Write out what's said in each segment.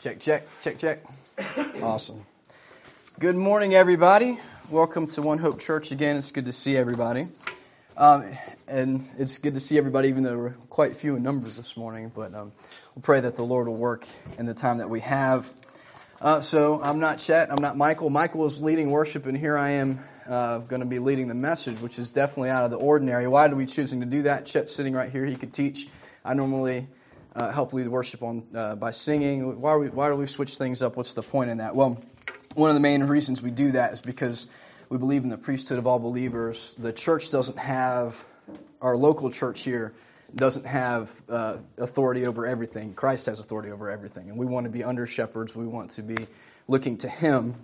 Check, check, check, check. Awesome. Good morning, everybody. Welcome to One Hope Church again. It's good to see everybody. Um, and it's good to see everybody, even though we're quite few in numbers this morning. But um, we'll pray that the Lord will work in the time that we have. Uh, so I'm not Chet. I'm not Michael. Michael is leading worship, and here I am uh, going to be leading the message, which is definitely out of the ordinary. Why are we choosing to do that? Chet's sitting right here. He could teach. I normally uh, help lead worship on uh, by singing. Why, we, why do we switch things up? What's the point in that? Well, one of the main reasons we do that is because we believe in the priesthood of all believers. The church doesn't have, our local church here doesn't have uh, authority over everything. Christ has authority over everything. And we want to be under shepherds. We want to be looking to Him.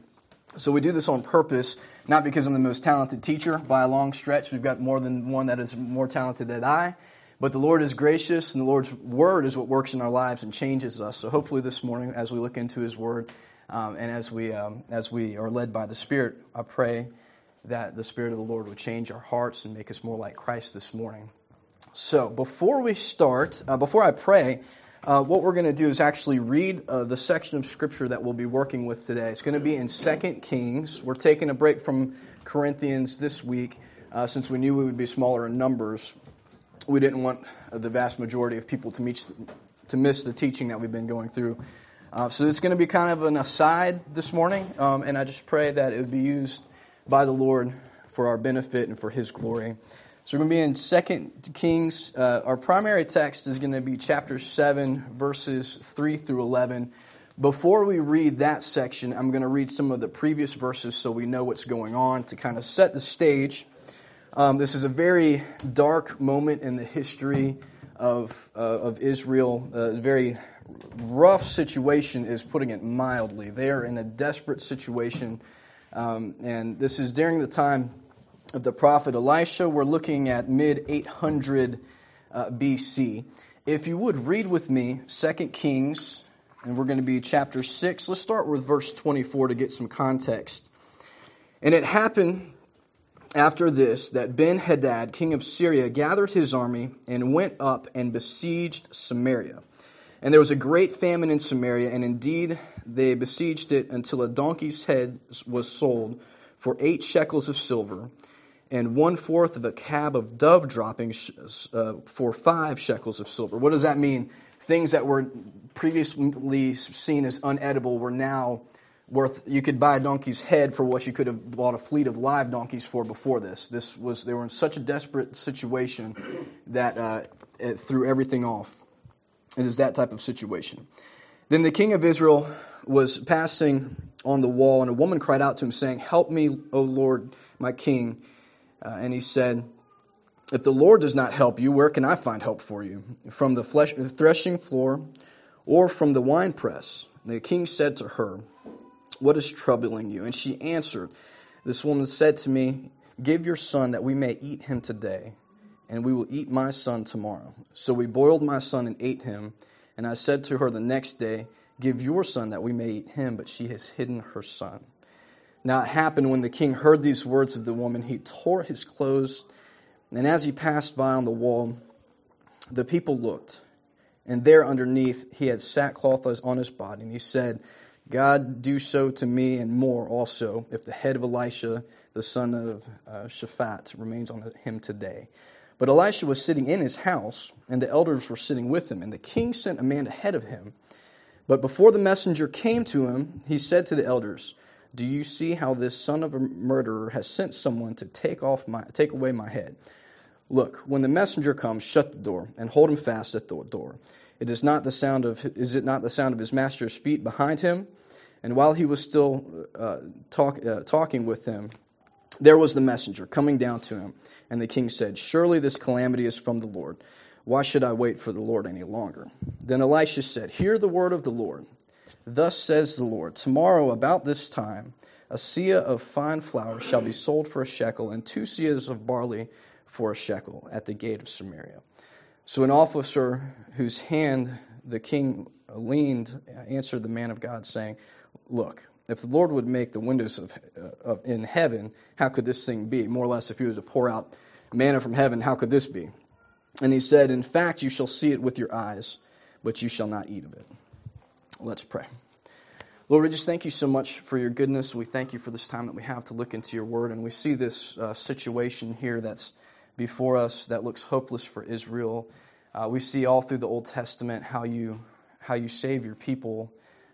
So we do this on purpose, not because I'm the most talented teacher by a long stretch. We've got more than one that is more talented than I. But the Lord is gracious, and the Lord's word is what works in our lives and changes us. So hopefully this morning, as we look into His word, um, and as we um, as we are led by the Spirit, I pray that the Spirit of the Lord would change our hearts and make us more like Christ this morning. So before we start, uh, before I pray, uh, what we're going to do is actually read uh, the section of Scripture that we'll be working with today. It's going to be in 2 Kings. We're taking a break from Corinthians this week uh, since we knew we would be smaller in numbers we didn't want the vast majority of people to, meet, to miss the teaching that we've been going through. Uh, so it's going to be kind of an aside this morning, um, and I just pray that it would be used by the Lord for our benefit and for His glory. So we're going to be in 2 Kings. Uh, our primary text is going to be chapter 7, verses 3 through 11. Before we read that section, I'm going to read some of the previous verses so we know what's going on to kind of set the stage um, this is a very dark moment in the history of, uh, of Israel. A very rough situation, is putting it mildly. They are in a desperate situation. Um, and this is during the time of the prophet Elisha. We're looking at mid 800 uh, BC. If you would read with me 2 Kings, and we're going to be chapter 6. Let's start with verse 24 to get some context. And it happened after this that Ben Hadad, king of Syria, gathered his army and went up and besieged Samaria. And there was a great famine in Samaria, and indeed they besieged it until a donkey's head was sold for eight shekels of silver, and one fourth of a cab of dove droppings uh, for five shekels of silver. What does that mean? Things that were previously seen as unedible were now worth you could buy a donkey's head for what you could have bought a fleet of live donkeys for before this. This was they were in such a desperate situation that uh, it threw everything off. It is that type of situation. Then the king of Israel was passing on the wall, and a woman cried out to him, saying, "Help me, O Lord, my king." Uh, and he said. If the Lord does not help you, where can I find help for you? From the flesh, threshing floor or from the wine winepress? The king said to her, what is troubling you? And she answered, This woman said to me, Give your son that we may eat him today, and we will eat my son tomorrow. So we boiled my son and ate him. And I said to her the next day, Give your son that we may eat him, but she has hidden her son. Now it happened when the king heard these words of the woman, he tore his clothes, and as he passed by on the wall, the people looked, and there underneath he had sackcloth on his body, and he said, God do so to me and more also, if the head of Elisha, the son of uh, Shaphat, remains on him today. But Elisha was sitting in his house, and the elders were sitting with him, and the king sent a man ahead of him. But before the messenger came to him, he said to the elders, Do you see how this son of a murderer has sent someone to take, off my, take away my head? Look, when the messenger comes, shut the door, and hold him fast at the door. It is not the sound of is it not the sound of his master's feet behind him? And while he was still uh, talk, uh, talking with them, there was the messenger coming down to him. And the king said, Surely this calamity is from the Lord. Why should I wait for the Lord any longer? Then Elisha said, Hear the word of the Lord. Thus says the Lord Tomorrow, about this time, a seah of fine flour shall be sold for a shekel, and two seahs of barley for a shekel at the gate of Samaria. So an officer whose hand the king leaned answered the man of God, saying, Look, if the Lord would make the windows of, uh, of, in heaven, how could this thing be? More or less, if he was to pour out manna from heaven, how could this be? And he said, In fact, you shall see it with your eyes, but you shall not eat of it. Let's pray. Lord, we just thank you so much for your goodness. We thank you for this time that we have to look into your word. And we see this uh, situation here that's before us that looks hopeless for Israel. Uh, we see all through the Old Testament how you, how you save your people.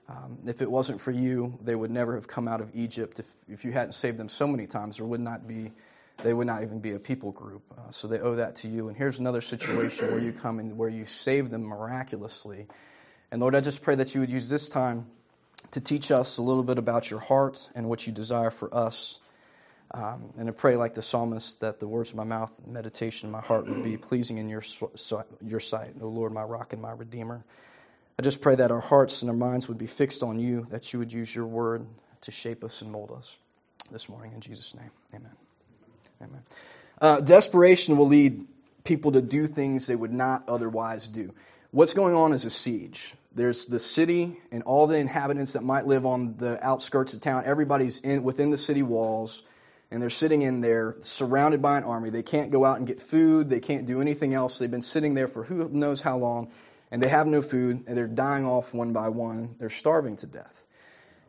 Um, if it wasn't for you, they would never have come out of Egypt. If, if you hadn't saved them so many times, there would not be, they would not even be a people group. Uh, so they owe that to you. And here's another situation where you come and where you save them miraculously. And Lord, I just pray that you would use this time to teach us a little bit about your heart and what you desire for us. Um, and I pray, like the psalmist, that the words of my mouth and meditation of my heart would be pleasing in your, your sight, O Lord, my rock and my redeemer. I just pray that our hearts and our minds would be fixed on you, that you would use your word to shape us and mold us this morning. In Jesus' name, amen. Amen. Uh, desperation will lead people to do things they would not otherwise do. What's going on is a siege. There's the city and all the inhabitants that might live on the outskirts of town. Everybody's in, within the city walls, and they're sitting in there surrounded by an army. They can't go out and get food, they can't do anything else. They've been sitting there for who knows how long, and they have no food, and they're dying off one by one. They're starving to death.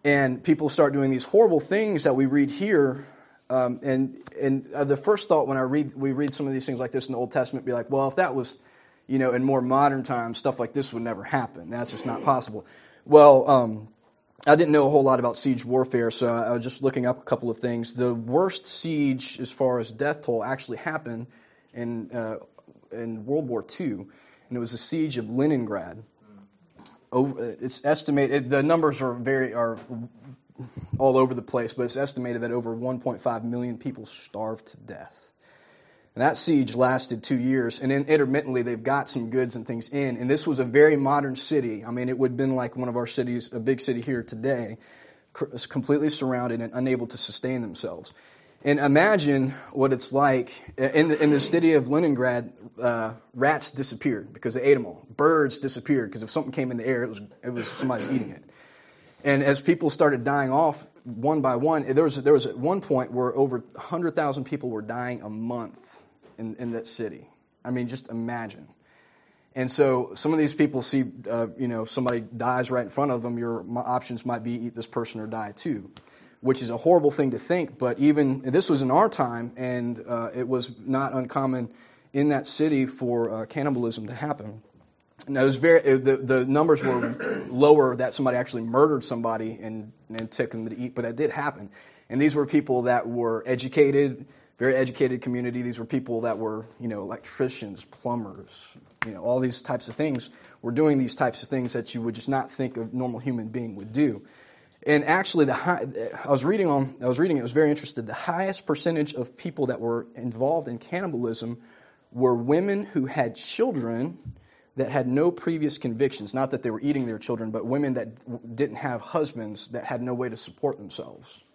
And people start doing these horrible things that we read here. Um, and and uh, the first thought when I read we read some of these things like this in the Old Testament, be like, well, if that was you know, in more modern times, stuff like this would never happen. That's just not possible. Well, um, I didn't know a whole lot about siege warfare, so I was just looking up a couple of things. The worst siege, as far as death toll, actually happened in uh, in World War II, and it was the siege of Leningrad. Over, it's estimated the numbers are very are all over the place, but it's estimated that over 1.5 million people starved to death. And that siege lasted two years, and then intermittently they've got some goods and things in. And this was a very modern city. I mean, it would have been like one of our cities, a big city here today, completely surrounded and unable to sustain themselves. And imagine what it's like in the, in the city of Leningrad. Uh, rats disappeared because they ate them all. Birds disappeared because if something came in the air, it was it was somebody's eating it. And as people started dying off one by one, there was there was at one point where over 100,000 people were dying a month in, in that city. I mean, just imagine. And so some of these people see, uh, you know, somebody dies right in front of them. Your options might be eat this person or die too, which is a horrible thing to think. But even this was in our time, and uh, it was not uncommon in that city for uh, cannibalism to happen. Now, it was very, the, the numbers were lower that somebody actually murdered somebody and, and took them to eat, but that did happen. And these were people that were educated, very educated community. These were people that were, you know, electricians, plumbers, you know, all these types of things were doing these types of things that you would just not think a normal human being would do. And actually, the high, I was reading on, I was reading, it, was very interested. The highest percentage of people that were involved in cannibalism were women who had children that had no previous convictions. Not that they were eating their children, but women that didn't have husbands that had no way to support themselves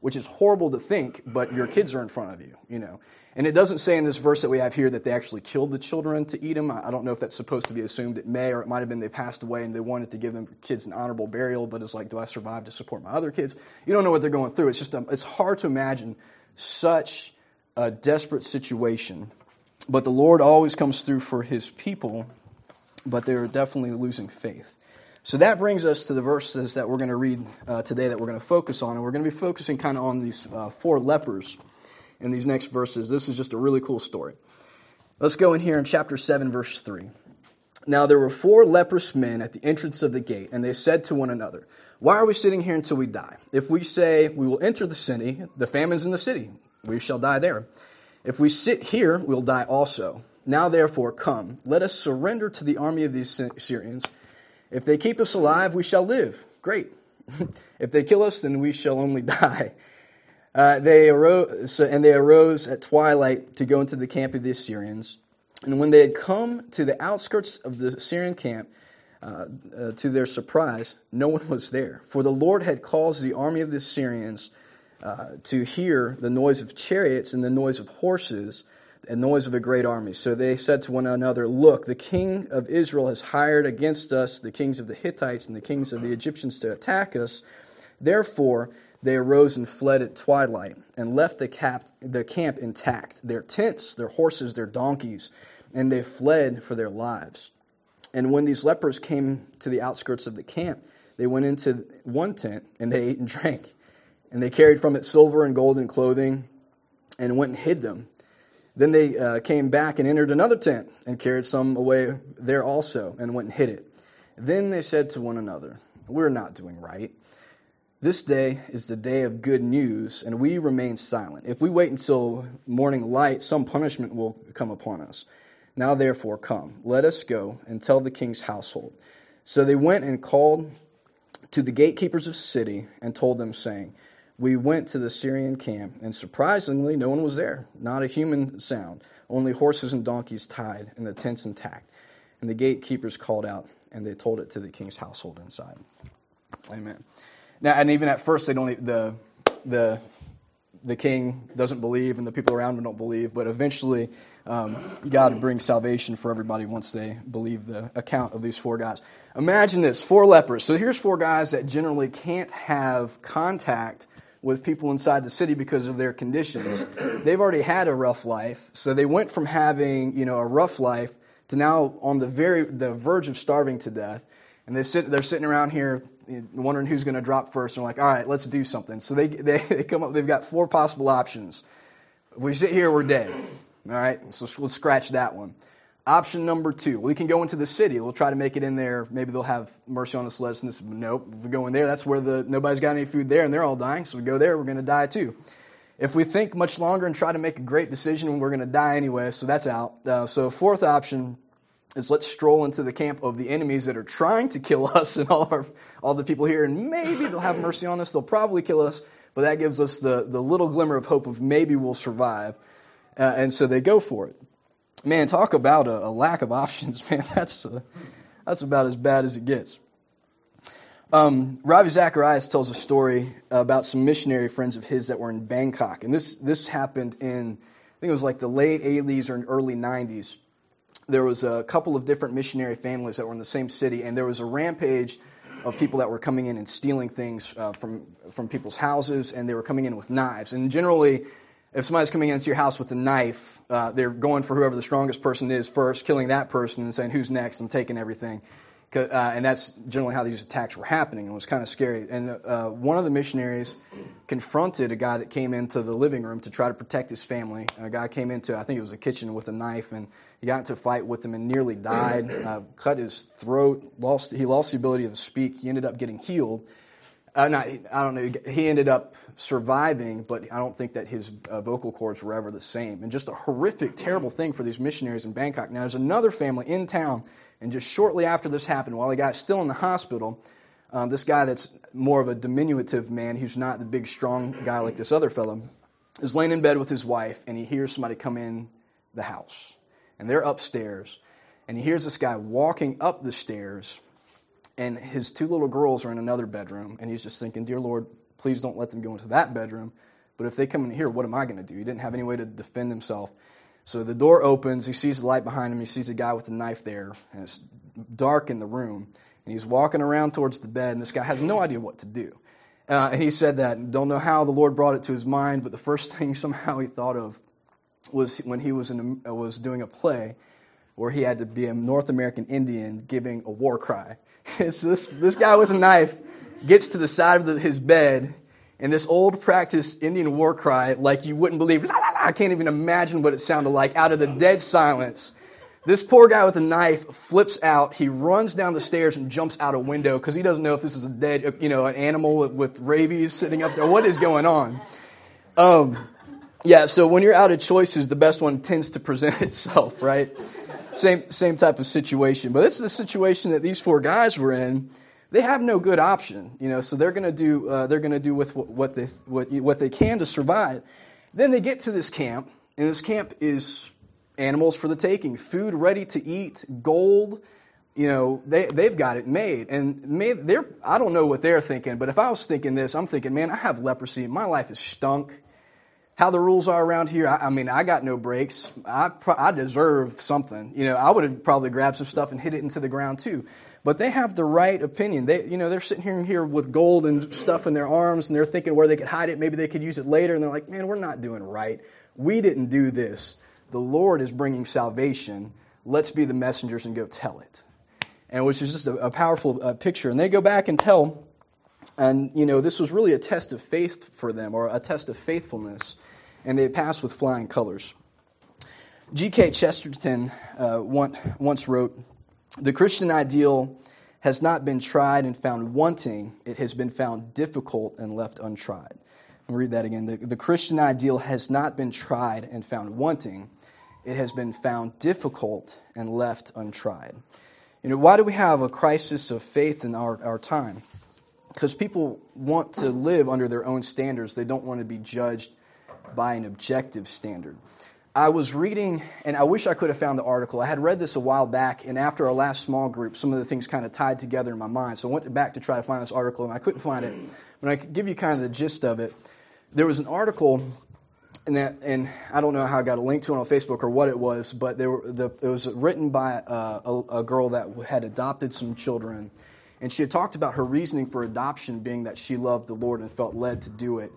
which is horrible to think, but your kids are in front of you, you know. And it doesn't say in this verse that we have here that they actually killed the children to eat them. I don't know if that's supposed to be assumed. It may, or it might have been they passed away and they wanted to give them kids an honorable burial, but it's like, do I survive to support my other kids? You don't know what they're going through. It's just, a, um, it's hard to imagine such a desperate situation. But the Lord always comes through for his people, but they're definitely losing faith. So that brings us to the verses that we're going to read uh, today that we're going to focus on. And we're going to be focusing kind of on these uh, four lepers in these next verses. This is just a really cool story. Let's go in here in chapter 7, verse 3. Now there were four leprous men at the entrance of the gate, and they said to one another, Why are we sitting here until we die? If we say we will enter the city, the famine's in the city, we shall die there. If we sit here, we'll die also. Now therefore, come, let us surrender to the army of these Syrians if they keep us alive, we shall live. Great. if they kill us, then we shall only die. Uh, they arose, and they arose at twilight to go into the camp of the Assyrians. And when they had come to the outskirts of the Assyrian camp, uh, uh, to their surprise, no one was there. For the Lord had caused the army of the Assyrians uh, to hear the noise of chariots and the noise of horses and noise of a great army. So they said to one another, Look, the king of Israel has hired against us the kings of the Hittites and the kings of the Egyptians to attack us. Therefore, they arose and fled at twilight and left the, cap, the camp intact, their tents, their horses, their donkeys, and they fled for their lives. And when these lepers came to the outskirts of the camp, they went into one tent and they ate and drank. And they carried from it silver and gold and clothing and went and hid them. Then they uh, came back and entered another tent and carried some away there also and went and hid it. Then they said to one another, We're not doing right. This day is the day of good news, and we remain silent. If we wait until morning light, some punishment will come upon us. Now, therefore, come, let us go and tell the king's household. So they went and called to the gatekeepers of the city and told them, saying, We went to the Syrian camp, and surprisingly, no one was there, not a human sound, only horses and donkeys tied, and the tents intact. And the gatekeepers called out, and they told it to the king's household inside. Amen. Now, and even at first, they don't. The the the king doesn't believe, and the people around him don't believe. But eventually, um, God brings salvation for everybody once they believe the account of these four guys. Imagine this: four lepers. So here's four guys that generally can't have contact with people inside the city because of their conditions. They've already had a rough life, so they went from having you know a rough life to now on the very the verge of starving to death. And they sit, they're sitting around here wondering who's going to drop first. And like, all right, let's do something. So they, they, they come up, they've got four possible options. If we sit here, we're dead. All right, so let's scratch that one. Option number two, we can go into the city. We'll try to make it in there. Maybe they'll have mercy on us. Let us. Nope. If we go in there, that's where the nobody's got any food there, and they're all dying. So we go there, we're going to die too. If we think much longer and try to make a great decision, we're going to die anyway. So that's out. Uh, so fourth option, is let's stroll into the camp of the enemies that are trying to kill us and all, our, all the people here, and maybe they'll have mercy on us. They'll probably kill us, but that gives us the, the little glimmer of hope of maybe we'll survive. Uh, and so they go for it. Man, talk about a, a lack of options, man. That's, uh, that's about as bad as it gets. Um, Ravi Zacharias tells a story about some missionary friends of his that were in Bangkok. And this, this happened in, I think it was like the late 80s or early 90s there was a couple of different missionary families that were in the same city, and there was a rampage of people that were coming in and stealing things uh, from, from people's houses, and they were coming in with knives. And generally, if somebody's coming into your house with a knife, uh, they're going for whoever the strongest person is first, killing that person, and saying, Who's next? I'm taking everything. Uh, and that's generally how these attacks were happening. It was kind of scary. And uh, one of the missionaries confronted a guy that came into the living room to try to protect his family. A guy came into, I think it was a kitchen with a knife, and he got into a fight with him and nearly died. Uh, cut his throat. Lost. He lost the ability to speak. He ended up getting healed. Uh, not, I don't know. He ended up surviving, but I don't think that his uh, vocal cords were ever the same. And just a horrific, terrible thing for these missionaries in Bangkok. Now, there's another family in town and just shortly after this happened, while the guy's still in the hospital, um, this guy that's more of a diminutive man, who's not the big, strong guy like this other fellow, is laying in bed with his wife, and he hears somebody come in the house. And they're upstairs, and he hears this guy walking up the stairs, and his two little girls are in another bedroom, and he's just thinking, Dear Lord, please don't let them go into that bedroom. But if they come in here, what am I going to do? He didn't have any way to defend himself. So the door opens, he sees the light behind him, he sees a guy with a knife there, and it's dark in the room. And he's walking around towards the bed, and this guy has no idea what to do. Uh, and he said that, don't know how the Lord brought it to his mind, but the first thing somehow he thought of was when he was, in a, was doing a play where he had to be a North American Indian giving a war cry. So this, this guy with a knife gets to the side of the, his bed and this old practice Indian war cry, like you wouldn't believe, la, la, la, I can't even imagine what it sounded like out of the dead silence. This poor guy with a knife flips out. He runs down the stairs and jumps out a window because he doesn't know if this is a dead, you know, an animal with rabies sitting upstairs. What is going on? Um, yeah, so when you're out of choices, the best one tends to present itself, right? Same, same type of situation. But this is the situation that these four guys were in they have no good option, you know. So they're going to do uh, they're going to do with what they what, what they can to survive. Then they get to this camp, and this camp is animals for the taking, food ready to eat, gold. You know, they they've got it made, and made, they're I don't know what they're thinking, but if I was thinking this, I'm thinking, man, I have leprosy. My life is stunk how the rules are around here. I, I mean, I got no breaks. I, I deserve something. You know, I would have probably grabbed some stuff and hit it into the ground too. But they have the right opinion. They, you know, they're sitting here, here with gold and stuff in their arms, and they're thinking where they could hide it. Maybe they could use it later. And they're like, man, we're not doing right. We didn't do this. The Lord is bringing salvation. Let's be the messengers and go tell it. and which is just a, a powerful uh, picture. And they go back and tell, and you know, this was really a test of faith for them, or a test of faithfulness, and they passed with flying colors. G.K. Chesterton uh, once wrote, "The Christian ideal." Has not been tried and found wanting, it has been found difficult and left untried. I'll read that again. The, the Christian ideal has not been tried and found wanting, it has been found difficult and left untried. You know, why do we have a crisis of faith in our, our time? Because people want to live under their own standards. They don't want to be judged by an objective standard. I was reading, and I wish I could have found the article. I had read this a while back, and after our last small group, some of the things kind of tied together in my mind. So I went back to try to find this article, and I couldn't find it. But I could give you kind of the gist of it. There was an article and, that, and I don't know how I got a link to it on Facebook or what it was, but were, the, it was written by uh, a, a, girl that had adopted some children, and she had talked about her reasoning for adoption being that she loved the Lord and felt led to do it.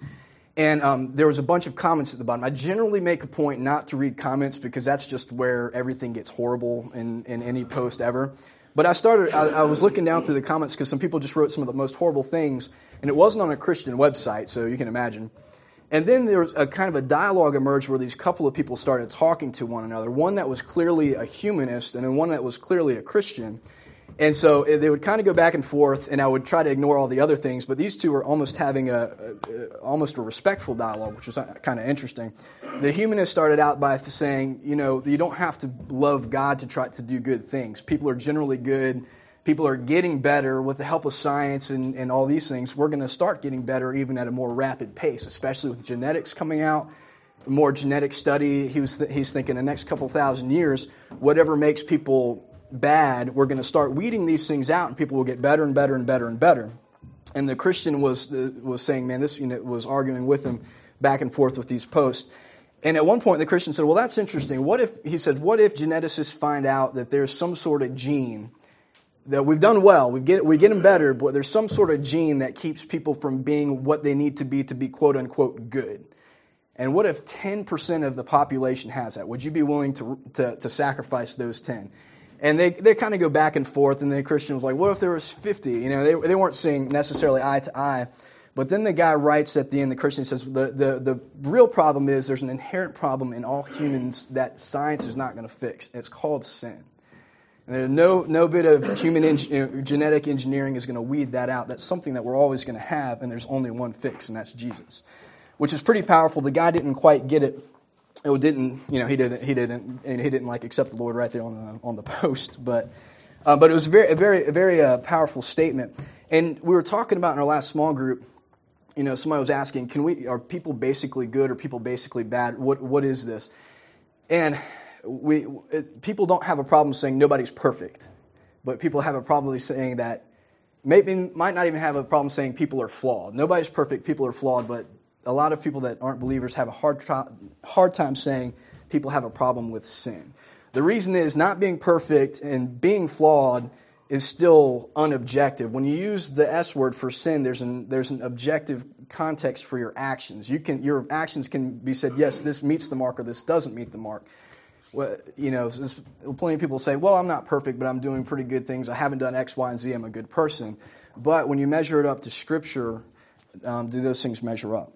And um, there was a bunch of comments at the bottom. I generally make a point not to read comments because that's just where everything gets horrible in, in any post ever. But I started, I, I was looking down through the comments because some people just wrote some of the most horrible things, and it wasn't on a Christian website, so you can imagine. And then there was a kind of a dialogue emerged where these couple of people started talking to one another. One that was clearly a humanist, and then one that was clearly a Christian. And so eh, they would kind of go back and forth, and I would try to ignore all the other things. But these two were almost having a, a almost a respectful dialogue, which was kind of interesting. The humanist started out by saying, you know, you don't have to love God to try to do good things. People are generally good people are getting better with the help of science and, and all these things. We're going to start getting better even at a more rapid pace, especially with genetics coming out, more genetic study. He was th- he's thinking the next couple thousand years, whatever makes people bad, we're going to start weeding these things out, and people will get better and better and better and better. And the Christian was uh, was saying, man, this know, was arguing with him back and forth with these posts. And at one point, the Christian said, "Well, that's interesting. What if he said, what if geneticists find out that there's some sort of gene that we've done well, we get, we get them better, but there's some sort of gene that keeps people from being what they need to be to be quote unquote good. And what if 10% of the population has that? Would you be willing to, to, to sacrifice those 10? And they, they kind of go back and forth, and the Christian was like, what if there was 50? You know, they, they weren't seeing necessarily eye to eye. But then the guy writes at the end, the Christian says, the, the, the real problem is there's an inherent problem in all humans that science is not going to fix. It's called sin. And there's no, no bit of human en- genetic engineering is going to weed that out. That's something that we're always going to have, and there's only one fix, and that's Jesus, which is pretty powerful. The guy didn't quite get it. It didn't, you know, he didn't, he didn't, and he didn't like accept the Lord right there on the on the post. But, uh, but it was very, a very, a very uh, powerful statement. And we were talking about in our last small group. You know, somebody was asking, "Can we? Are people basically good or people basically bad? What what is this?" And we, it, people don't have a problem saying nobody's perfect, but people have a problem saying that maybe might not even have a problem saying people are flawed. Nobody's perfect, people are flawed, but a lot of people that aren't believers have a hard, hard time saying people have a problem with sin. The reason is not being perfect and being flawed is still unobjective. When you use the S word for sin, there's an, there's an objective context for your actions. You can, your actions can be said, yes, this meets the mark or this doesn't meet the mark you know, plenty of people say, well, I'm not perfect, but I'm doing pretty good things. I haven't done X, Y, and Z. I'm a good person. But when you measure it up to Scripture, um, do those things measure up?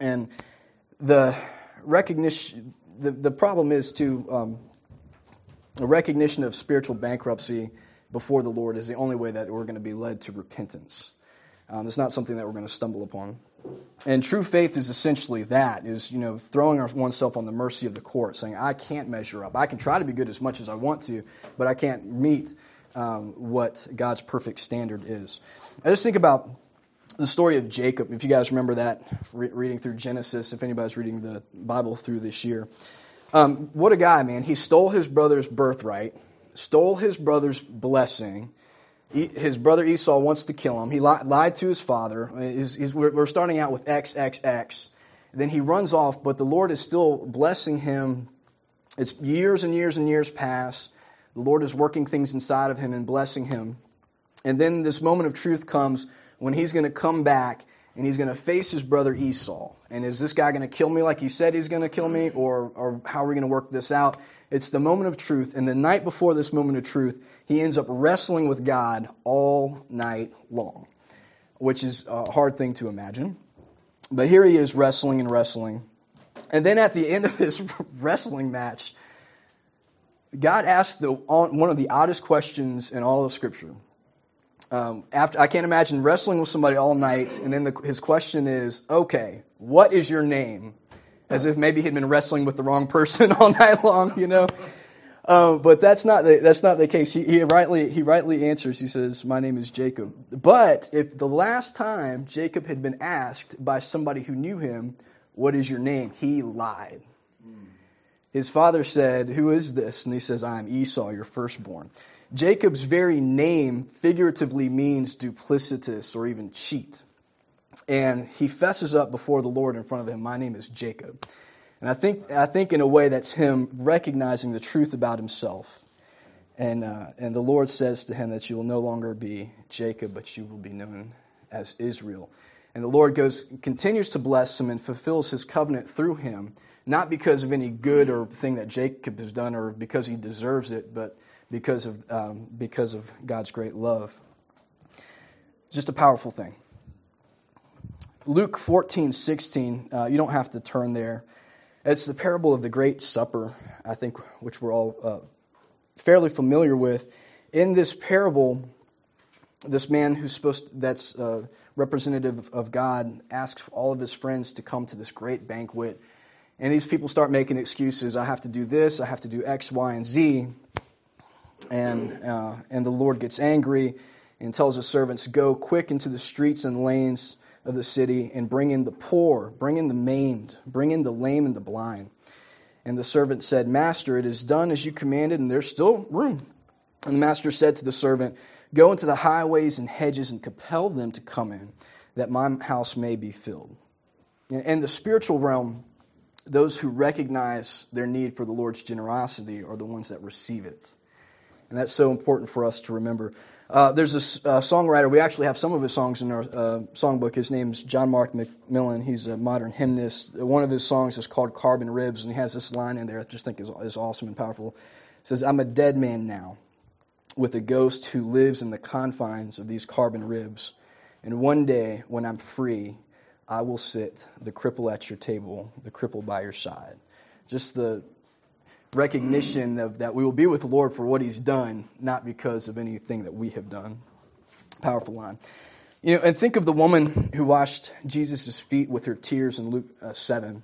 And the recognition, the, the problem is to um, a recognition of spiritual bankruptcy before the Lord is the only way that we're going to be led to repentance. Um, it's not something that we're going to stumble upon. And true faith is essentially that, is, you know, throwing oneself on the mercy of the court, saying, I can't measure up. I can try to be good as much as I want to, but I can't meet um, what God's perfect standard is. I just think about the story of Jacob, if you guys remember that, reading through Genesis, if anybody's reading the Bible through this year. Um, what a guy, man. He stole his brother's birthright, stole his brother's blessing, his brother Esau wants to kill him. He lied to his father. He's, he's, we're starting out with XXX. Then he runs off, but the Lord is still blessing him. It's years and years and years pass. The Lord is working things inside of him and blessing him. And then this moment of truth comes when he's going to come back and he's going to face his brother Esau. And is this guy going to kill me like he said he's going to kill me, or, or how are we going to work this out? It's the moment of truth. And the night before this moment of truth, he ends up wrestling with God all night long, which is a hard thing to imagine. But here he is wrestling and wrestling. And then at the end of this wrestling match, God asked the, one of the oddest questions in all of Scripture. Um, after I can't imagine wrestling with somebody all night, and then the, his question is, "Okay, what is your name?" As if maybe he'd been wrestling with the wrong person all night long, you know. Uh, but that's not the, that's not the case. He, he rightly he rightly answers. He says, "My name is Jacob." But if the last time Jacob had been asked by somebody who knew him, "What is your name?" he lied. His father said, Who is this? And he says, I am Esau, your firstborn. Jacob's very name figuratively means duplicitous or even cheat. And he fesses up before the Lord in front of him, My name is Jacob. And I think, I think in a way that's him recognizing the truth about himself. And, uh, and the Lord says to him that you will no longer be Jacob, but you will be known as Israel. And the Lord goes, continues to bless him and fulfills his covenant through him not because of any good or thing that Jacob has done or because he deserves it, but because of, um, because of God's great love. Just a powerful thing. Luke 14, 16, uh, you don't have to turn there. It's the parable of the Great Supper, I think, which we're all uh, fairly familiar with. In this parable, this man who's supposed to, that's uh, representative of God asks all of his friends to come to this great banquet and these people start making excuses. I have to do this, I have to do X, Y, and Z. And, uh, and the Lord gets angry and tells his servants, Go quick into the streets and lanes of the city and bring in the poor, bring in the maimed, bring in the lame and the blind. And the servant said, Master, it is done as you commanded, and there's still room. And the master said to the servant, Go into the highways and hedges and compel them to come in, that my house may be filled. In the spiritual realm, those who recognize their need for the Lord's generosity are the ones that receive it. And that's so important for us to remember. Uh, there's a uh, songwriter, we actually have some of his songs in our uh, songbook. His name's John Mark McMillan. He's a modern hymnist. One of his songs is called Carbon Ribs, and he has this line in there I just think is, is awesome and powerful. It says, I'm a dead man now, with a ghost who lives in the confines of these carbon ribs. And one day, when I'm free, I will sit the cripple at your table, the cripple by your side. Just the recognition of that we will be with the Lord for what He's done, not because of anything that we have done. Powerful line. You know, and think of the woman who washed Jesus' feet with her tears in Luke uh, 7.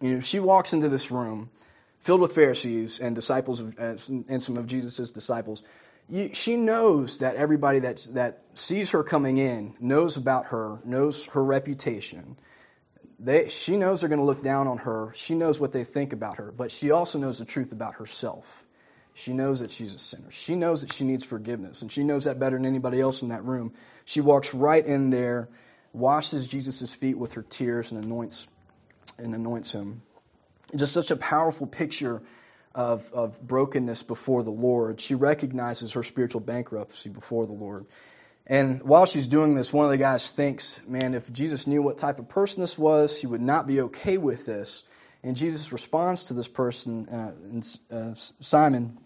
You know, she walks into this room filled with Pharisees and disciples of, uh, and some of Jesus' disciples you, she knows that everybody that, that sees her coming in knows about her, knows her reputation. They, she knows they're going to look down on her. She knows what they think about her, but she also knows the truth about herself. She knows that she's a sinner. She knows that she needs forgiveness, and she knows that better than anybody else in that room. She walks right in there, washes Jesus' feet with her tears, and anoints and anoints him. Just such a powerful picture of, of brokenness before the Lord. She recognizes her spiritual bankruptcy before the Lord. And while she's doing this, one of the guys thinks, man, if Jesus knew what type of person this was, he would not be okay with this. And Jesus responds to this person, uh, uh, Simon.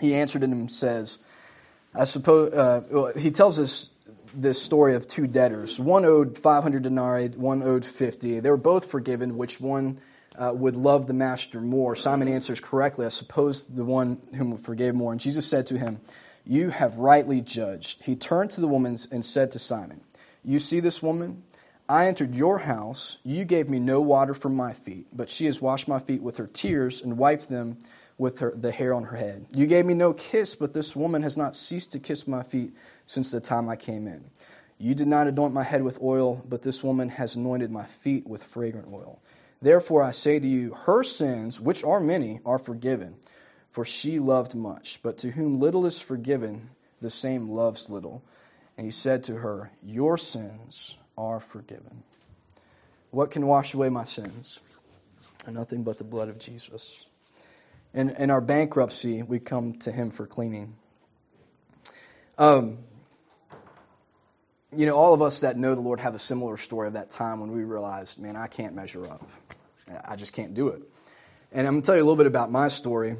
He answered him and says, I suppose, uh, well, he tells us this story of two debtors. One owed 500 denarii, one owed 50. They were both forgiven, which one uh, would love the master more? Simon answers correctly, I suppose the one whom forgave more. And Jesus said to him, You have rightly judged. He turned to the woman and said to Simon, You see this woman? I entered your house. You gave me no water for my feet, but she has washed my feet with her tears and wiped them with her, the hair on her head. You gave me no kiss, but this woman has not ceased to kiss my feet since the time I came in. You did not anoint my head with oil, but this woman has anointed my feet with fragrant oil. Therefore, I say to you, her sins, which are many, are forgiven, for she loved much. But to whom little is forgiven, the same loves little. And he said to her, Your sins are forgiven. What can wash away my sins? Nothing but the blood of Jesus. In, in our bankruptcy, we come to him for cleaning. Um, you know, all of us that know the Lord have a similar story of that time when we realized, man, I can't measure up. I just can't do it. And I'm going to tell you a little bit about my story,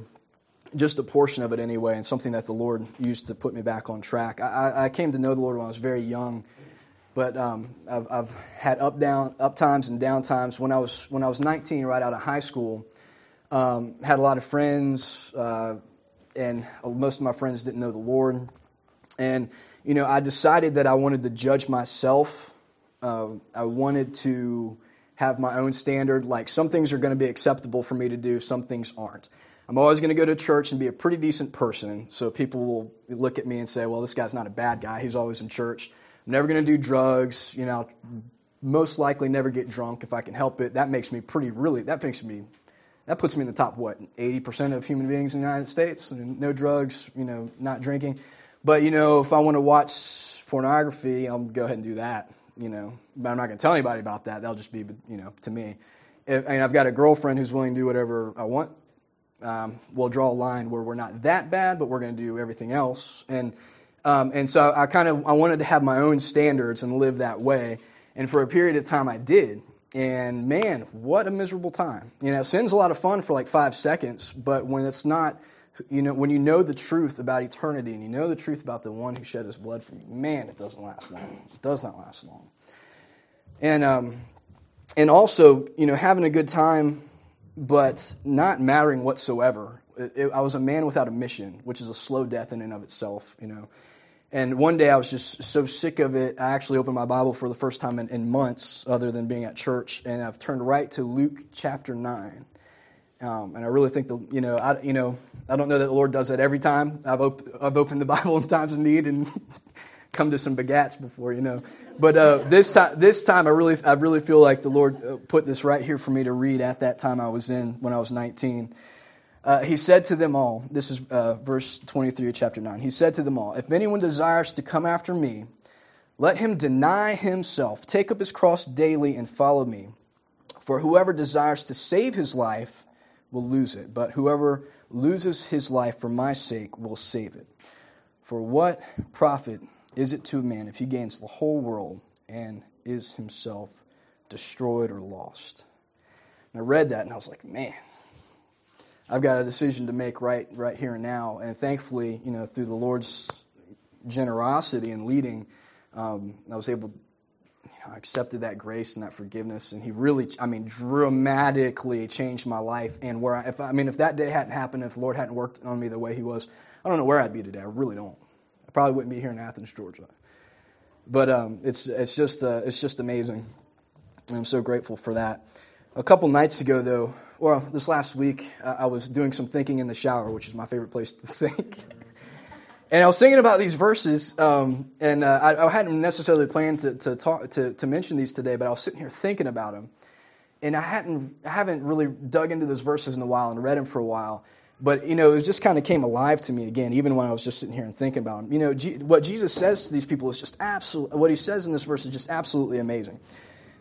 just a portion of it anyway, and something that the Lord used to put me back on track. I, I came to know the Lord when I was very young, but um, I've, I've, had up down up times and down times. When I was when I was 19, right out of high school, um, had a lot of friends, uh, and most of my friends didn't know the Lord. And you know, I decided that I wanted to judge myself. Uh, I wanted to have my own standard. Like some things are going to be acceptable for me to do, some things aren't. I'm always going to go to church and be a pretty decent person, so people will look at me and say, "Well, this guy's not a bad guy. He's always in church." I'm never going to do drugs. You know, most likely never get drunk if I can help it. That makes me pretty really. That makes me. That puts me in the top what 80% of human beings in the United States. No drugs. You know, not drinking. But you know, if I want to watch pornography, I'll go ahead and do that you know, but I'm not going to tell anybody about that. That'll just be, you know, to me. And I've got a girlfriend who's willing to do whatever I want. Um, we'll draw a line where we're not that bad, but we're going to do everything else. And um, and so I kind of I wanted to have my own standards and live that way. And for a period of time, I did. And man, what a miserable time. You know, sin's a lot of fun for like five seconds, but when it's not you know, when you know the truth about eternity and you know the truth about the one who shed his blood for you, man, it doesn't last long. It does not last long. And um, and also, you know, having a good time, but not mattering whatsoever. It, it, I was a man without a mission, which is a slow death in and of itself, you know. And one day I was just so sick of it, I actually opened my Bible for the first time in, in months, other than being at church, and I've turned right to Luke chapter 9. Um, and I really think the you know I you know I don't know that the Lord does that every time. I've op- I've opened the Bible in times of need and come to some begats before you know, but uh, this time this time I really I really feel like the Lord uh, put this right here for me to read at that time I was in when I was 19. Uh, he said to them all, this is uh, verse 23 of chapter 9. He said to them all, If anyone desires to come after me, let him deny himself, take up his cross daily, and follow me. For whoever desires to save his life will lose it, but whoever loses his life for my sake will save it. For what profit is it to a man if he gains the whole world and is himself destroyed or lost? And I read that and I was like, man, I've got a decision to make right right here and now. And thankfully, you know, through the Lord's generosity and leading, um, I was able I accepted that grace and that forgiveness, and He really, I mean, dramatically changed my life. And where, I, if I mean, if that day hadn't happened, if the Lord hadn't worked on me the way He was, I don't know where I'd be today. I really don't. I probably wouldn't be here in Athens, Georgia. But um, it's it's just uh, it's just amazing. And I'm so grateful for that. A couple nights ago, though, well, this last week, I was doing some thinking in the shower, which is my favorite place to think. And I was thinking about these verses, um, and uh, I, I, hadn't necessarily planned to, to, talk, to, to mention these today, but I was sitting here thinking about them. And I, hadn't, I haven't really dug into those verses in a while and read them for a while. But, you know, it just kind of came alive to me again, even when I was just sitting here and thinking about him. You know, G- what Jesus says to these people is just absolute, what he says in this verse is just absolutely amazing.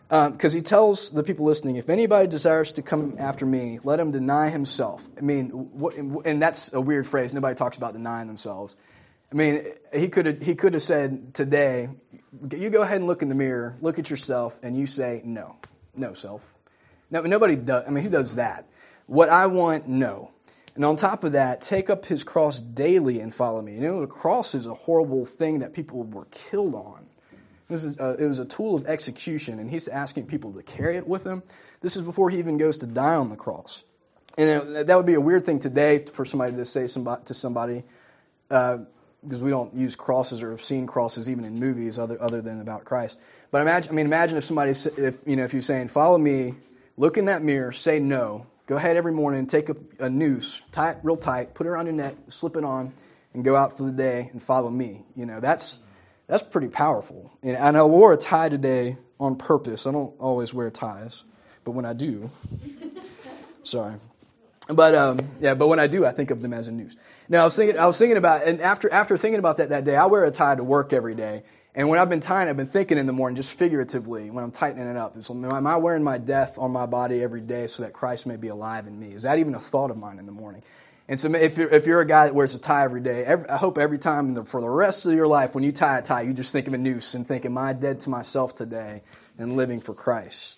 Because um, he tells the people listening, if anybody desires to come after me, let him deny himself. I mean, what, and that's a weird phrase. Nobody talks about denying themselves. I mean, he could have he could have said today, you go ahead and look in the mirror, look at yourself, and you say no, no self. No, nobody does. I mean, who does that? What I want, no. And on top of that, take up his cross daily and follow me. You know, the cross is a horrible thing that people were killed on. This is a, it was a tool of execution, and he's asking people to carry it with him. This is before he even goes to die on the cross. And that would be a weird thing today for somebody to say somebody, to somebody. Uh, because we don't use crosses or have seen crosses even in movies other, other than about Christ. But imagine, I mean, imagine if somebody, if you know, if you're saying, "Follow me," look in that mirror, say no, go ahead every morning, and take a, a noose, tie it real tight, put it around your neck, slip it on, and go out for the day and follow me. You know, that's that's pretty powerful. And I wore a tie today on purpose. I don't always wear ties, but when I do, sorry. But um, yeah, but when I do, I think of them as a noose. Now I was thinking, I was thinking about, and after after thinking about that that day, I wear a tie to work every day. And when I've been tying, I've been thinking in the morning, just figuratively, when I'm tightening it up. So am I wearing my death on my body every day so that Christ may be alive in me? Is that even a thought of mine in the morning? And so if you're, if you're a guy that wears a tie every day, every, I hope every time the, for the rest of your life, when you tie a tie, you just think of a noose and think, am I dead to myself today and living for Christ?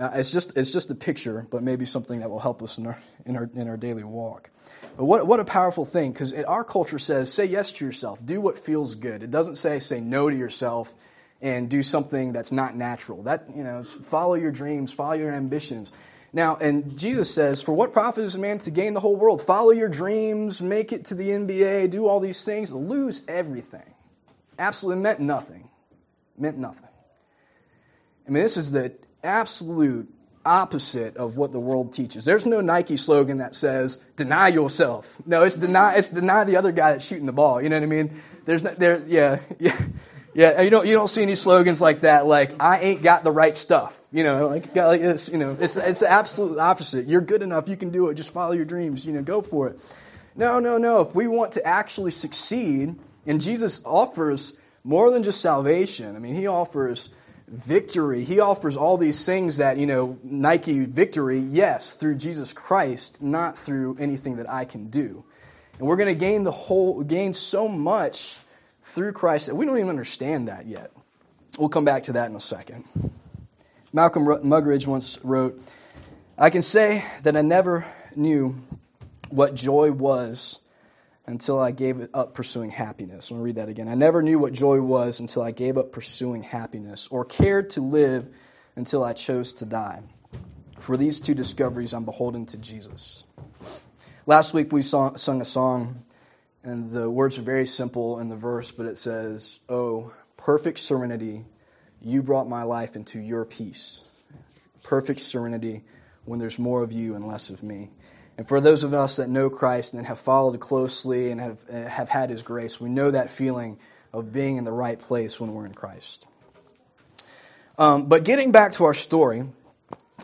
Uh, it's, just, it's just a picture, but maybe something that will help us in our, in our, in our daily walk. But what, what a powerful thing, because our culture says, say yes to yourself, do what feels good. It doesn't say, say no to yourself and do something that's not natural. That, you know, follow your dreams, follow your ambitions. Now, and Jesus says, For what profit is a man to gain the whole world? Follow your dreams, make it to the NBA, do all these things, lose everything. Absolutely meant nothing. Meant nothing. I mean, this is the absolute opposite of what the world teaches. There's no Nike slogan that says "deny yourself." No, it's deny. It's deny the other guy that's shooting the ball. You know what I mean? There's no, there. Yeah, yeah. Yeah, you don't you don't see any slogans like that, like "I ain't got the right stuff." You know, like, it's you know, it's it's the absolute opposite. You're good enough, you can do it. Just follow your dreams. You know, go for it. No, no, no. If we want to actually succeed, and Jesus offers more than just salvation. I mean, He offers victory. He offers all these things that you know, Nike victory. Yes, through Jesus Christ, not through anything that I can do. And we're going to gain the whole, gain so much through Christ that we don't even understand that yet. We'll come back to that in a second. Malcolm Muggeridge once wrote, I can say that I never knew what joy was until I gave up pursuing happiness. I'm going to read that again. I never knew what joy was until I gave up pursuing happiness or cared to live until I chose to die. For these two discoveries, I'm beholden to Jesus. Last week, we sung a song and the words are very simple in the verse, but it says, Oh, perfect serenity, you brought my life into your peace. Perfect serenity when there's more of you and less of me. And for those of us that know Christ and have followed closely and have, have had his grace, we know that feeling of being in the right place when we're in Christ. Um, but getting back to our story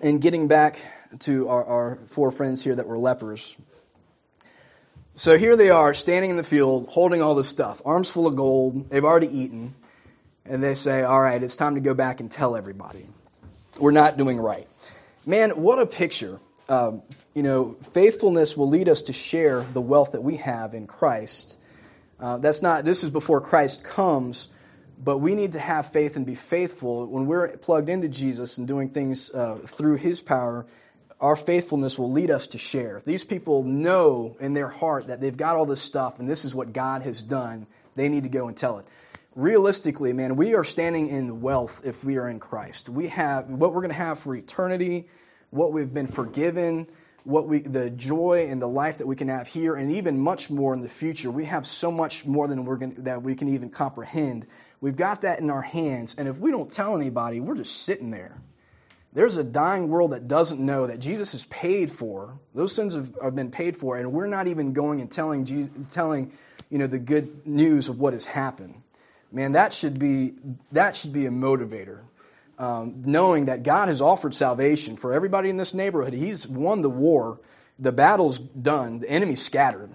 and getting back to our, our four friends here that were lepers, so here they are standing in the field holding all this stuff, arms full of gold. They've already eaten. And they say, All right, it's time to go back and tell everybody. We're not doing right. Man, what a picture. Um, you know, faithfulness will lead us to share the wealth that we have in Christ. Uh, that's not, this is before Christ comes, but we need to have faith and be faithful. When we're plugged into Jesus and doing things uh, through His power, our faithfulness will lead us to share. These people know in their heart that they've got all this stuff and this is what God has done. They need to go and tell it. Realistically, man, we are standing in wealth if we are in Christ. We have what we're going to have for eternity, what we've been forgiven, what we the joy and the life that we can have here and even much more in the future. We have so much more than we're going that we can even comprehend. We've got that in our hands, and if we don't tell anybody, we're just sitting there. There's a dying world that doesn't know that Jesus has paid for. Those sins have, have been paid for, and we're not even going and telling, Jesus, telling you know, the good news of what has happened. Man, that should be, that should be a motivator. Um, knowing that God has offered salvation for everybody in this neighborhood. He's won the war. The battle's done. The enemy's scattered.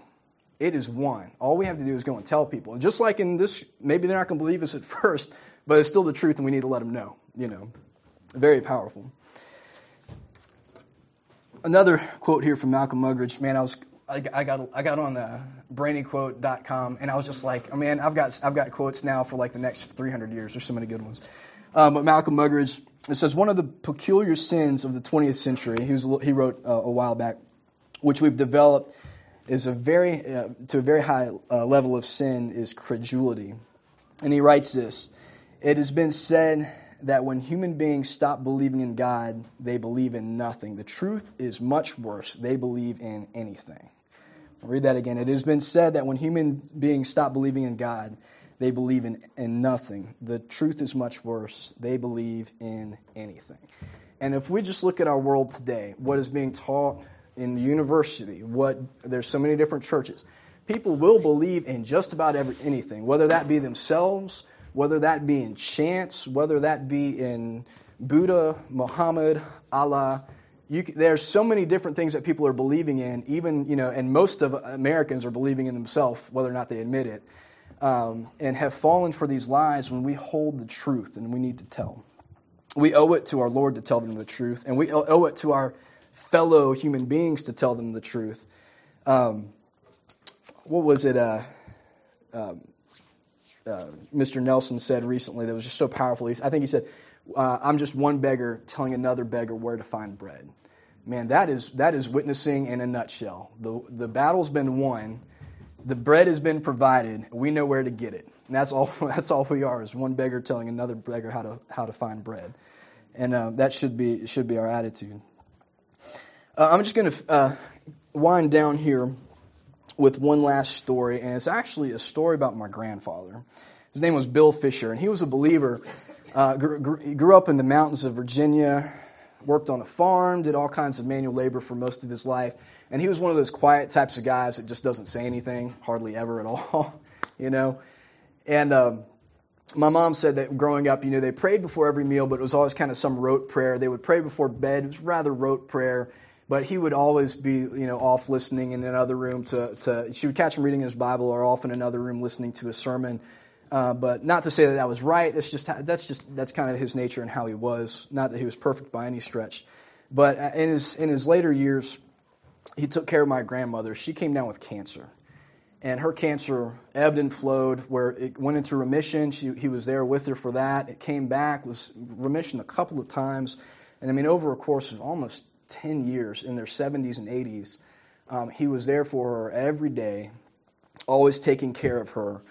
It is won. All we have to do is go and tell people. And just like in this, maybe they're not going to believe us at first, but it's still the truth, and we need to let them know. You know. Very powerful. Another quote here from Malcolm Muggeridge. Man, I was I, got I got on the brainyquote.com and I was just like, oh, man, I've got I've got quotes now for like the next 300 years. There's so many good ones. Um, but Malcolm Muggeridge it says one of the peculiar sins of the 20th century. He was he wrote uh, a while back, which we've developed is a very uh, to a very high uh, level of sin is credulity, and he writes this: It has been said that when human beings stop believing in God, they believe in nothing. The truth is much worse. They believe in anything. I'll read that again. It has been said that when human beings stop believing in God, they believe in, in nothing. The truth is much worse. They believe in anything. And if we just look at our world today, what is being taught in the university, what there's so many different churches, people will believe in just about every, anything, whether that be themselves whether that be in chance, whether that be in Buddha, Muhammad, Allah. You, there's so many different things that people are believing in, even, you know, and most of Americans are believing in themselves, whether or not they admit it, um, and have fallen for these lies when we hold the truth and we need to tell. We owe it to our Lord to tell them the truth, and we owe it to our fellow human beings to tell them the truth. Um, what was it? Uh, um, uh, Mr. Nelson said recently that was just so powerful. He, I think he said, uh, "I'm just one beggar telling another beggar where to find bread." Man, that is that is witnessing in a nutshell. the The battle's been won, the bread has been provided. We know where to get it, and that's all. That's all we are is one beggar telling another beggar how to how to find bread, and uh, that should be should be our attitude. Uh, I'm just going to uh, wind down here with one last story, and it's actually a story about my grandfather. His name was Bill Fisher, and he was a believer. Uh, grew, grew up in the mountains of Virginia, worked on a farm, did all kinds of manual labor for most of his life. And he was one of those quiet types of guys that just doesn't say anything, hardly ever at all, you know. And um, my mom said that growing up, you know, they prayed before every meal, but it was always kind of some rote prayer. They would pray before bed. It was rather rote prayer but he would always be you know off listening in another room to, to she would catch him reading his bible or off in another room listening to a sermon uh, but not to say that that was right that's just that's just that's kind of his nature and how he was not that he was perfect by any stretch but uh, in his in his later years he took care of my grandmother she came down with cancer and her cancer ebbed and flowed where it went into remission she, he was there with her for that it came back was remission a couple of times and i mean over a course of almost 10 years in their 70s and 80s. Um, he was there for her every day, always taking care of her.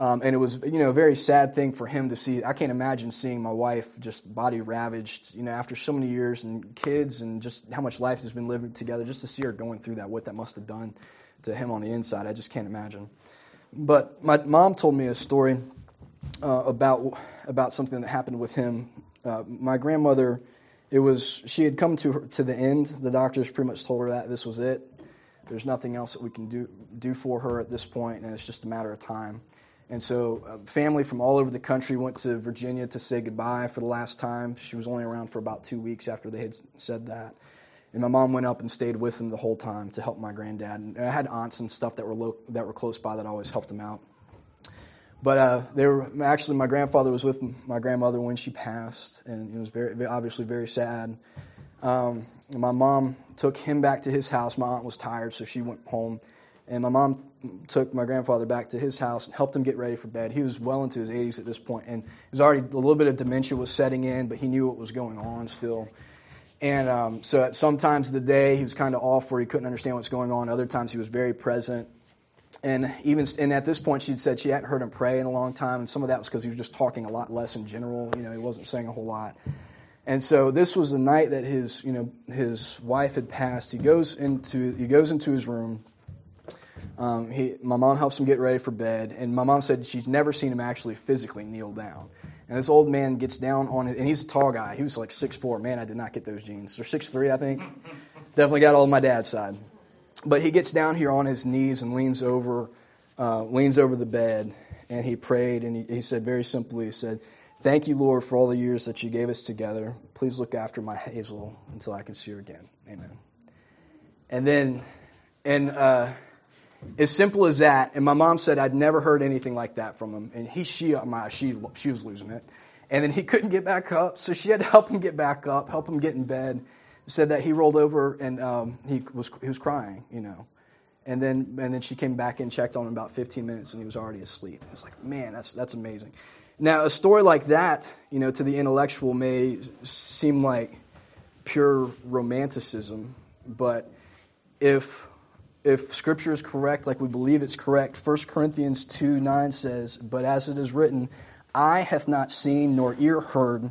Um, and it was, you know, a very sad thing for him to see. I can't imagine seeing my wife just body ravaged, you know, after so many years and kids and just how much life has been living together. Just to see her going through that, what that must have done to him on the inside, I just can't imagine. But my mom told me a story uh, about about something that happened with him. Uh, my grandmother it was she had come to her, to the end. The doctors pretty much told her that this was it. There's nothing else that we can do do for her at this point, and it's just a matter of time. And so, uh, family from all over the country went to Virginia to say goodbye for the last time. She was only around for about two weeks after they had said that. And my mom went up and stayed with them the whole time to help my granddad. And I had aunts and stuff that were lo- that were close by that always helped him out. But uh, they were actually my grandfather was with my grandmother when she passed, and it was very, obviously very sad. Um, my mom took him back to his house. My aunt was tired, so she went home, and my mom took my grandfather back to his house and helped him get ready for bed. He was well into his 80s at this point, and he was already a little bit of dementia was setting in, but he knew what was going on still. And um, so at some times of the day, he was kind of off where he couldn't understand what's going on. Other times, he was very present and even and at this point she'd said she hadn't heard him pray in a long time and some of that was because he was just talking a lot less in general you know he wasn't saying a whole lot and so this was the night that his you know his wife had passed he goes into he goes into his room um, he, my mom helps him get ready for bed and my mom said she's never seen him actually physically kneel down and this old man gets down on it and he's a tall guy he was like six four man i did not get those genes or six three i think definitely got all my dad's side but he gets down here on his knees and leans over, uh, leans over the bed, and he prayed, and he, he said very simply, he said, Thank you, Lord, for all the years that you gave us together. Please look after my Hazel until I can see her again. Amen. And then, and uh, as simple as that, and my mom said I'd never heard anything like that from him. And he, she, uh, my, she, she was losing it. And then he couldn't get back up, so she had to help him get back up, help him get in bed said that he rolled over and um, he was he was crying, you know, and then and then she came back and checked on him about 15 minutes and he was already asleep. It's like, man, that's that's amazing. Now, a story like that, you know, to the intellectual may seem like pure romanticism, but if if scripture is correct, like we believe it's correct, 1 Corinthians 2 9 says, But as it is written, eye hath not seen nor ear heard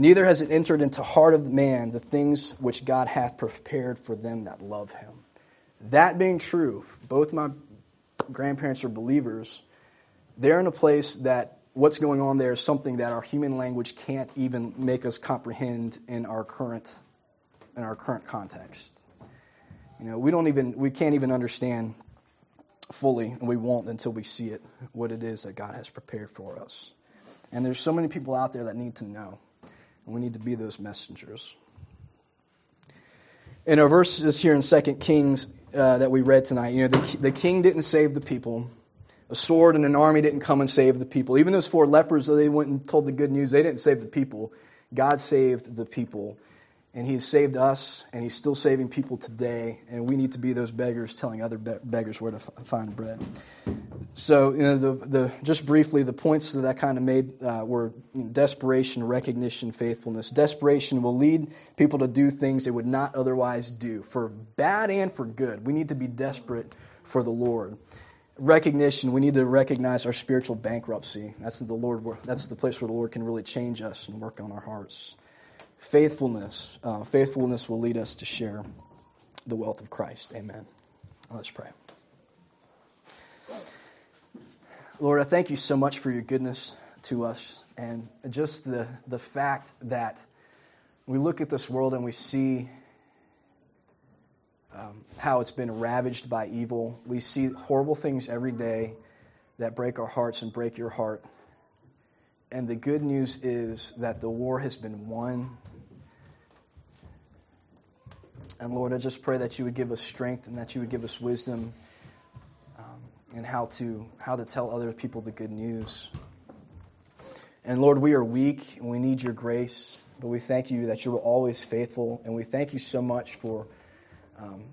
Neither has it entered into heart of man the things which God hath prepared for them that love him. That being true, both my grandparents are believers. They're in a place that what's going on there is something that our human language can't even make us comprehend in our current in our current context. You know, we don't even we can't even understand fully, and we won't until we see it, what it is that God has prepared for us. And there's so many people out there that need to know. And we need to be those messengers. In our verses here in 2 Kings uh, that we read tonight, you know, the, the king didn't save the people. A sword and an army didn't come and save the people. Even those four lepers, they went and told the good news, they didn't save the people. God saved the people. And He has saved us, and He's still saving people today. And we need to be those beggars telling other be- beggars where to f- find bread. So, you know, the, the, just briefly, the points that I kind of made uh, were you know, desperation, recognition, faithfulness. Desperation will lead people to do things they would not otherwise do, for bad and for good. We need to be desperate for the Lord. Recognition, we need to recognize our spiritual bankruptcy. That's the Lord. That's the place where the Lord can really change us and work on our hearts. Faithfulness, uh, faithfulness will lead us to share the wealth of Christ. Amen. Let's pray. Lord, I thank you so much for your goodness to us and just the, the fact that we look at this world and we see um, how it's been ravaged by evil. We see horrible things every day that break our hearts and break your heart. And the good news is that the war has been won. And Lord, I just pray that you would give us strength and that you would give us wisdom and how to how to tell other people the good news. And Lord, we are weak and we need your grace, but we thank you that you're always faithful, and we thank you so much for um,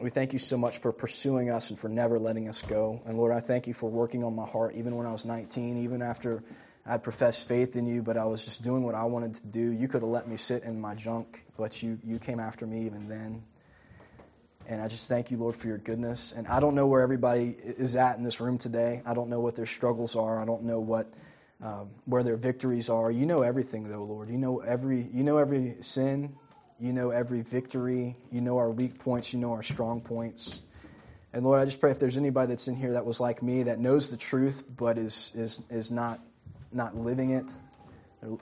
we thank you so much for pursuing us and for never letting us go. And Lord, I thank you for working on my heart, even when I was 19, even after I professed faith in you, but I was just doing what I wanted to do. You could have let me sit in my junk, but you you came after me even then. And I just thank you, Lord, for your goodness. And I don't know where everybody is at in this room today. I don't know what their struggles are. I don't know what um, where their victories are. You know everything, though, Lord. You know every you know every sin. You know every victory. You know our weak points. You know our strong points. And Lord, I just pray if there's anybody that's in here that was like me, that knows the truth, but is is is not not living it,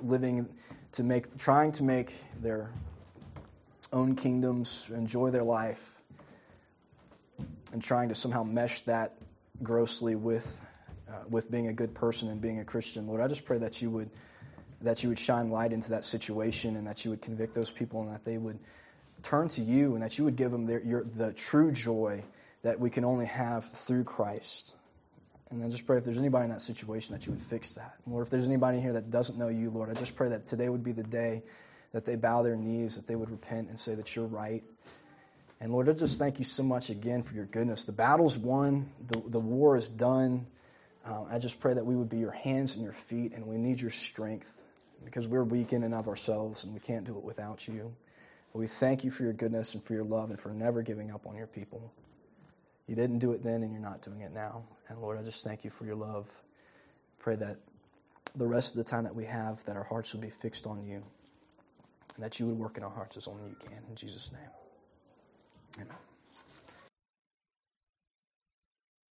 living to make trying to make their own kingdoms, enjoy their life and trying to somehow mesh that grossly with, uh, with being a good person and being a Christian. Lord, I just pray that you would that you would shine light into that situation and that you would convict those people and that they would turn to you and that you would give them their, your, the true joy that we can only have through Christ. And then just pray if there's anybody in that situation that you would fix that. Lord, if there's anybody here that doesn't know you, Lord, I just pray that today would be the day that they bow their knees, that they would repent and say that you're right and Lord, I just thank you so much again for your goodness. The battle's won, the, the war is done. Um, I just pray that we would be your hands and your feet, and we need your strength because we're weak in and of ourselves, and we can't do it without you. But we thank you for your goodness and for your love and for never giving up on your people. You didn't do it then, and you're not doing it now. And Lord, I just thank you for your love. Pray that the rest of the time that we have, that our hearts would be fixed on you, and that you would work in our hearts as only you can. In Jesus' name. Amen.